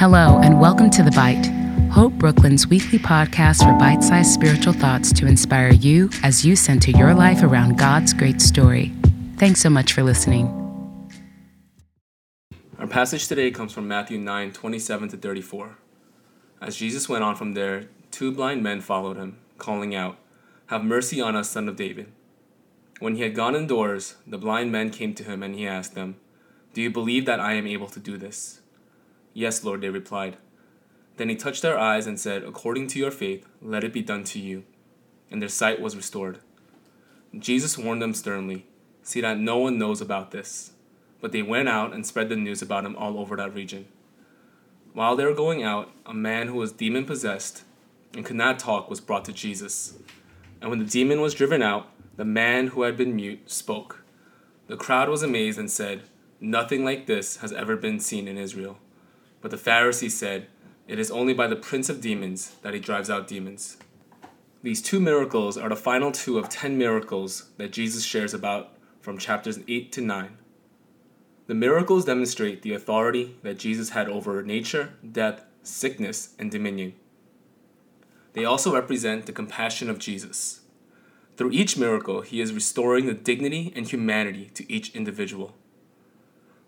Hello, and welcome to The Bite, Hope Brooklyn's weekly podcast for bite sized spiritual thoughts to inspire you as you center your life around God's great story. Thanks so much for listening. Our passage today comes from Matthew 9 27 to 34. As Jesus went on from there, two blind men followed him, calling out, Have mercy on us, son of David. When he had gone indoors, the blind men came to him, and he asked them, Do you believe that I am able to do this? Yes, Lord, they replied. Then he touched their eyes and said, According to your faith, let it be done to you. And their sight was restored. Jesus warned them sternly, See that no one knows about this. But they went out and spread the news about him all over that region. While they were going out, a man who was demon possessed and could not talk was brought to Jesus. And when the demon was driven out, the man who had been mute spoke. The crowd was amazed and said, Nothing like this has ever been seen in Israel. But the Pharisees said, It is only by the prince of demons that he drives out demons. These two miracles are the final two of ten miracles that Jesus shares about from chapters 8 to 9. The miracles demonstrate the authority that Jesus had over nature, death, sickness, and dominion. They also represent the compassion of Jesus. Through each miracle, he is restoring the dignity and humanity to each individual.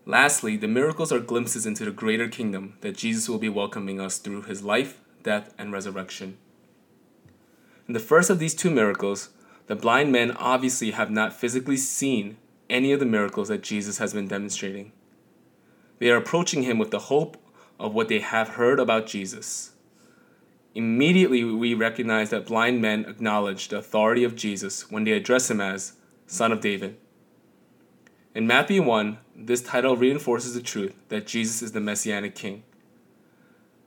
Lastly, the miracles are glimpses into the greater kingdom that Jesus will be welcoming us through his life, death, and resurrection. In the first of these two miracles, the blind men obviously have not physically seen any of the miracles that Jesus has been demonstrating. They are approaching him with the hope of what they have heard about Jesus. Immediately, we recognize that blind men acknowledge the authority of Jesus when they address him as Son of David. In Matthew 1, this title reinforces the truth that Jesus is the Messianic King.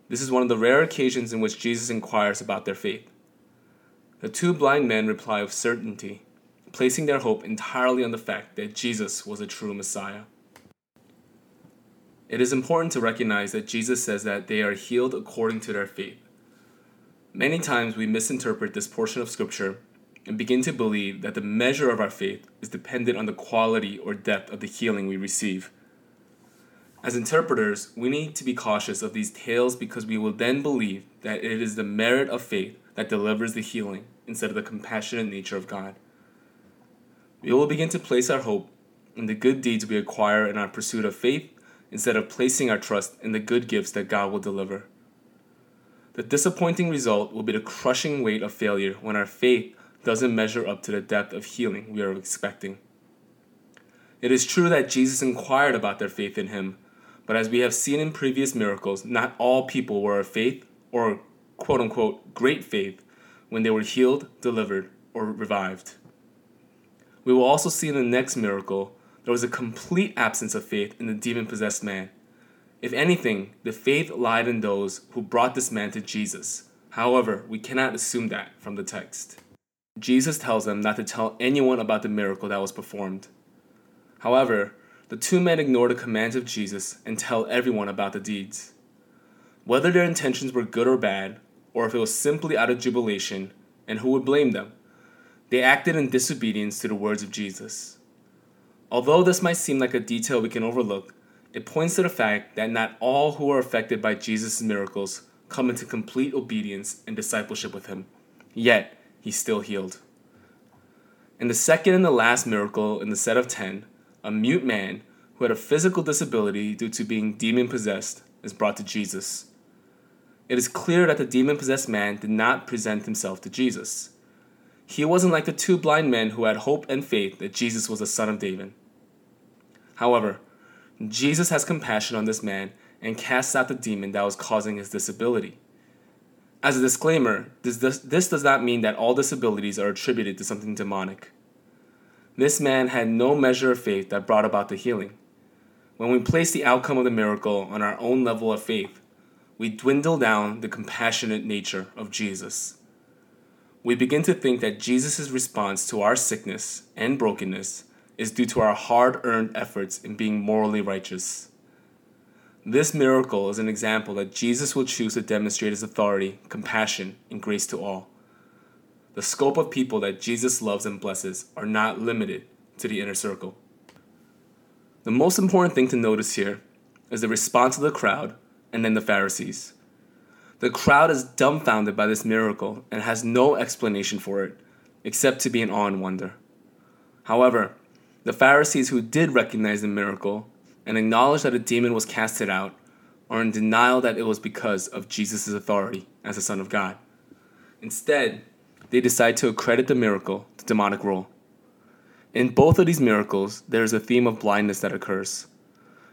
This is one of the rare occasions in which Jesus inquires about their faith. The two blind men reply with certainty, placing their hope entirely on the fact that Jesus was a true Messiah. It is important to recognize that Jesus says that they are healed according to their faith. Many times we misinterpret this portion of Scripture and begin to believe that the measure of our faith is dependent on the quality or depth of the healing we receive. As interpreters, we need to be cautious of these tales because we will then believe that it is the merit of faith that delivers the healing instead of the compassionate nature of God. We will begin to place our hope in the good deeds we acquire in our pursuit of faith instead of placing our trust in the good gifts that God will deliver. The disappointing result will be the crushing weight of failure when our faith doesn't measure up to the depth of healing we are expecting. It is true that Jesus inquired about their faith in him, but as we have seen in previous miracles, not all people were of faith or quote unquote great faith when they were healed, delivered, or revived. We will also see in the next miracle there was a complete absence of faith in the demon possessed man. If anything, the faith lied in those who brought this man to Jesus. However, we cannot assume that from the text. Jesus tells them not to tell anyone about the miracle that was performed. However, the two men ignore the commands of Jesus and tell everyone about the deeds. Whether their intentions were good or bad, or if it was simply out of jubilation, and who would blame them, they acted in disobedience to the words of Jesus. Although this might seem like a detail we can overlook, it points to the fact that not all who are affected by Jesus' miracles come into complete obedience and discipleship with him. Yet, he still healed. In the second and the last miracle in the set of ten, a mute man who had a physical disability due to being demon possessed is brought to Jesus. It is clear that the demon possessed man did not present himself to Jesus. He wasn't like the two blind men who had hope and faith that Jesus was the son of David. However, Jesus has compassion on this man and casts out the demon that was causing his disability. As a disclaimer, this, this, this does not mean that all disabilities are attributed to something demonic. This man had no measure of faith that brought about the healing. When we place the outcome of the miracle on our own level of faith, we dwindle down the compassionate nature of Jesus. We begin to think that Jesus' response to our sickness and brokenness is due to our hard earned efforts in being morally righteous. This miracle is an example that Jesus will choose to demonstrate his authority, compassion, and grace to all. The scope of people that Jesus loves and blesses are not limited to the inner circle. The most important thing to notice here is the response of the crowd and then the Pharisees. The crowd is dumbfounded by this miracle and has no explanation for it, except to be in awe and wonder. However, the Pharisees who did recognize the miracle and acknowledge that a demon was casted out are in denial that it was because of Jesus' authority as the Son of God. Instead, they decide to accredit the miracle to demonic rule. In both of these miracles, there is a theme of blindness that occurs.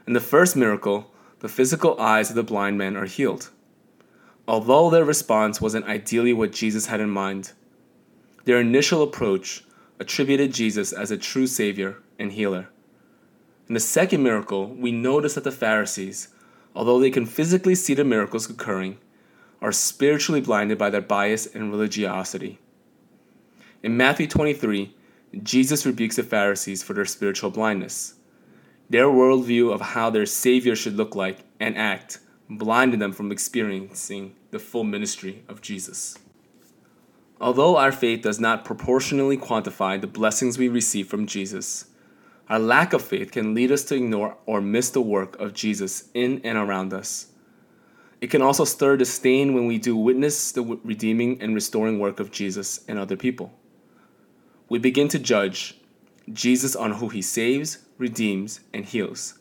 In the first miracle, the physical eyes of the blind men are healed. Although their response wasn't ideally what Jesus had in mind, their initial approach attributed Jesus as a true Savior and healer. In the second miracle, we notice that the Pharisees, although they can physically see the miracles occurring, are spiritually blinded by their bias and religiosity. In Matthew 23, Jesus rebukes the Pharisees for their spiritual blindness. Their worldview of how their Savior should look like and act blinded them from experiencing the full ministry of Jesus. Although our faith does not proportionally quantify the blessings we receive from Jesus, our lack of faith can lead us to ignore or miss the work of Jesus in and around us. It can also stir disdain when we do witness the redeeming and restoring work of Jesus in other people. We begin to judge Jesus on who he saves, redeems, and heals.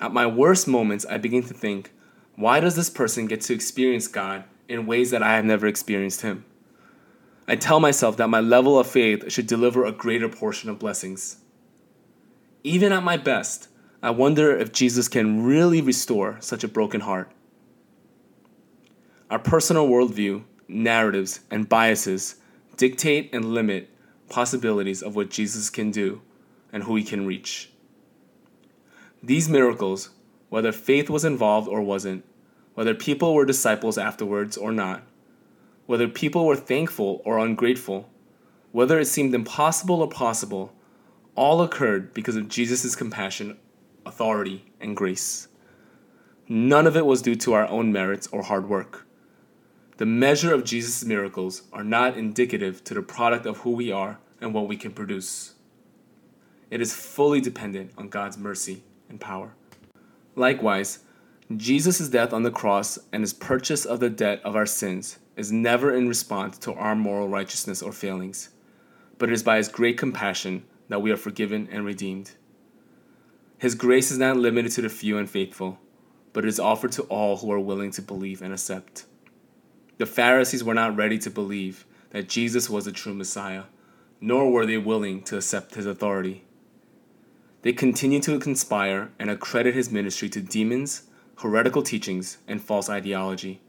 At my worst moments, I begin to think, why does this person get to experience God in ways that I have never experienced him? I tell myself that my level of faith should deliver a greater portion of blessings. Even at my best, I wonder if Jesus can really restore such a broken heart. Our personal worldview, narratives, and biases dictate and limit possibilities of what Jesus can do and who he can reach. These miracles, whether faith was involved or wasn't, whether people were disciples afterwards or not, whether people were thankful or ungrateful, whether it seemed impossible or possible, all occurred because of Jesus' compassion, authority, and grace. None of it was due to our own merits or hard work. The measure of Jesus' miracles are not indicative to the product of who we are and what we can produce. It is fully dependent on God's mercy and power. Likewise, Jesus' death on the cross and his purchase of the debt of our sins is never in response to our moral righteousness or failings, but it is by his great compassion that we are forgiven and redeemed. His grace is not limited to the few and faithful, but it is offered to all who are willing to believe and accept. The Pharisees were not ready to believe that Jesus was the true Messiah, nor were they willing to accept his authority. They continued to conspire and accredit his ministry to demons, heretical teachings, and false ideology.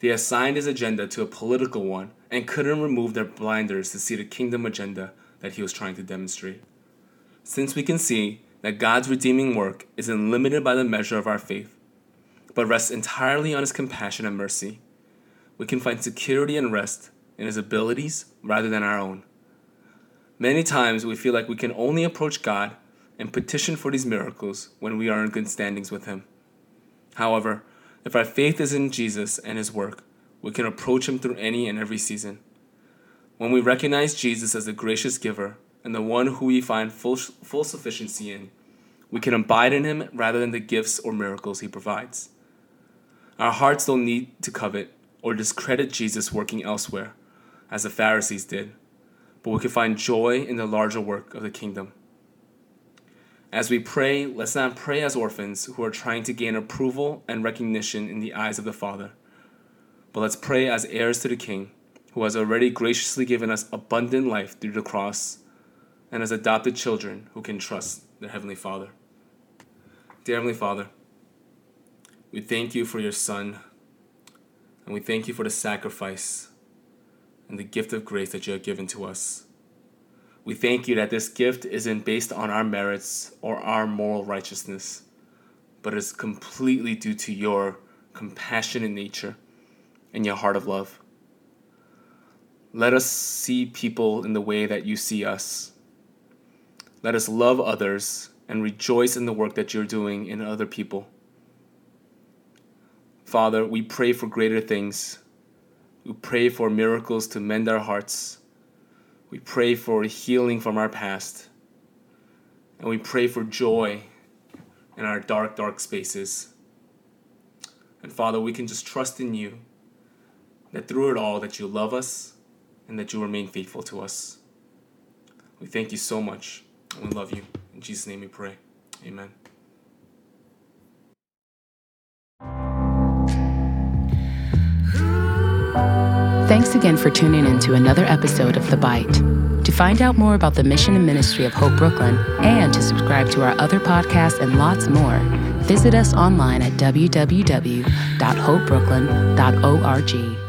They assigned his agenda to a political one and couldn't remove their blinders to see the kingdom agenda that he was trying to demonstrate. Since we can see that God's redeeming work isn't limited by the measure of our faith, but rests entirely on his compassion and mercy, we can find security and rest in his abilities rather than our own. Many times we feel like we can only approach God and petition for these miracles when we are in good standings with him. However, if our faith is in Jesus and his work, we can approach him through any and every season. When we recognize Jesus as the gracious giver and the one who we find full, full sufficiency in, we can abide in him rather than the gifts or miracles he provides. Our hearts don't need to covet or discredit Jesus working elsewhere, as the Pharisees did, but we can find joy in the larger work of the kingdom. As we pray, let's not pray as orphans who are trying to gain approval and recognition in the eyes of the Father, but let's pray as heirs to the King, who has already graciously given us abundant life through the cross, and has adopted children who can trust their Heavenly Father. Dear Heavenly Father, we thank you for your Son and we thank you for the sacrifice and the gift of grace that you have given to us. We thank you that this gift isn't based on our merits or our moral righteousness, but is completely due to your compassionate nature and your heart of love. Let us see people in the way that you see us. Let us love others and rejoice in the work that you're doing in other people. Father, we pray for greater things. We pray for miracles to mend our hearts. We pray for healing from our past. And we pray for joy in our dark, dark spaces. And Father, we can just trust in you that through it all that you love us and that you remain faithful to us. We thank you so much we love you. In Jesus' name we pray. Amen. Thanks again for tuning in to another episode of The Bite. To find out more about the mission and ministry of Hope Brooklyn and to subscribe to our other podcasts and lots more, visit us online at www.hopebrooklyn.org.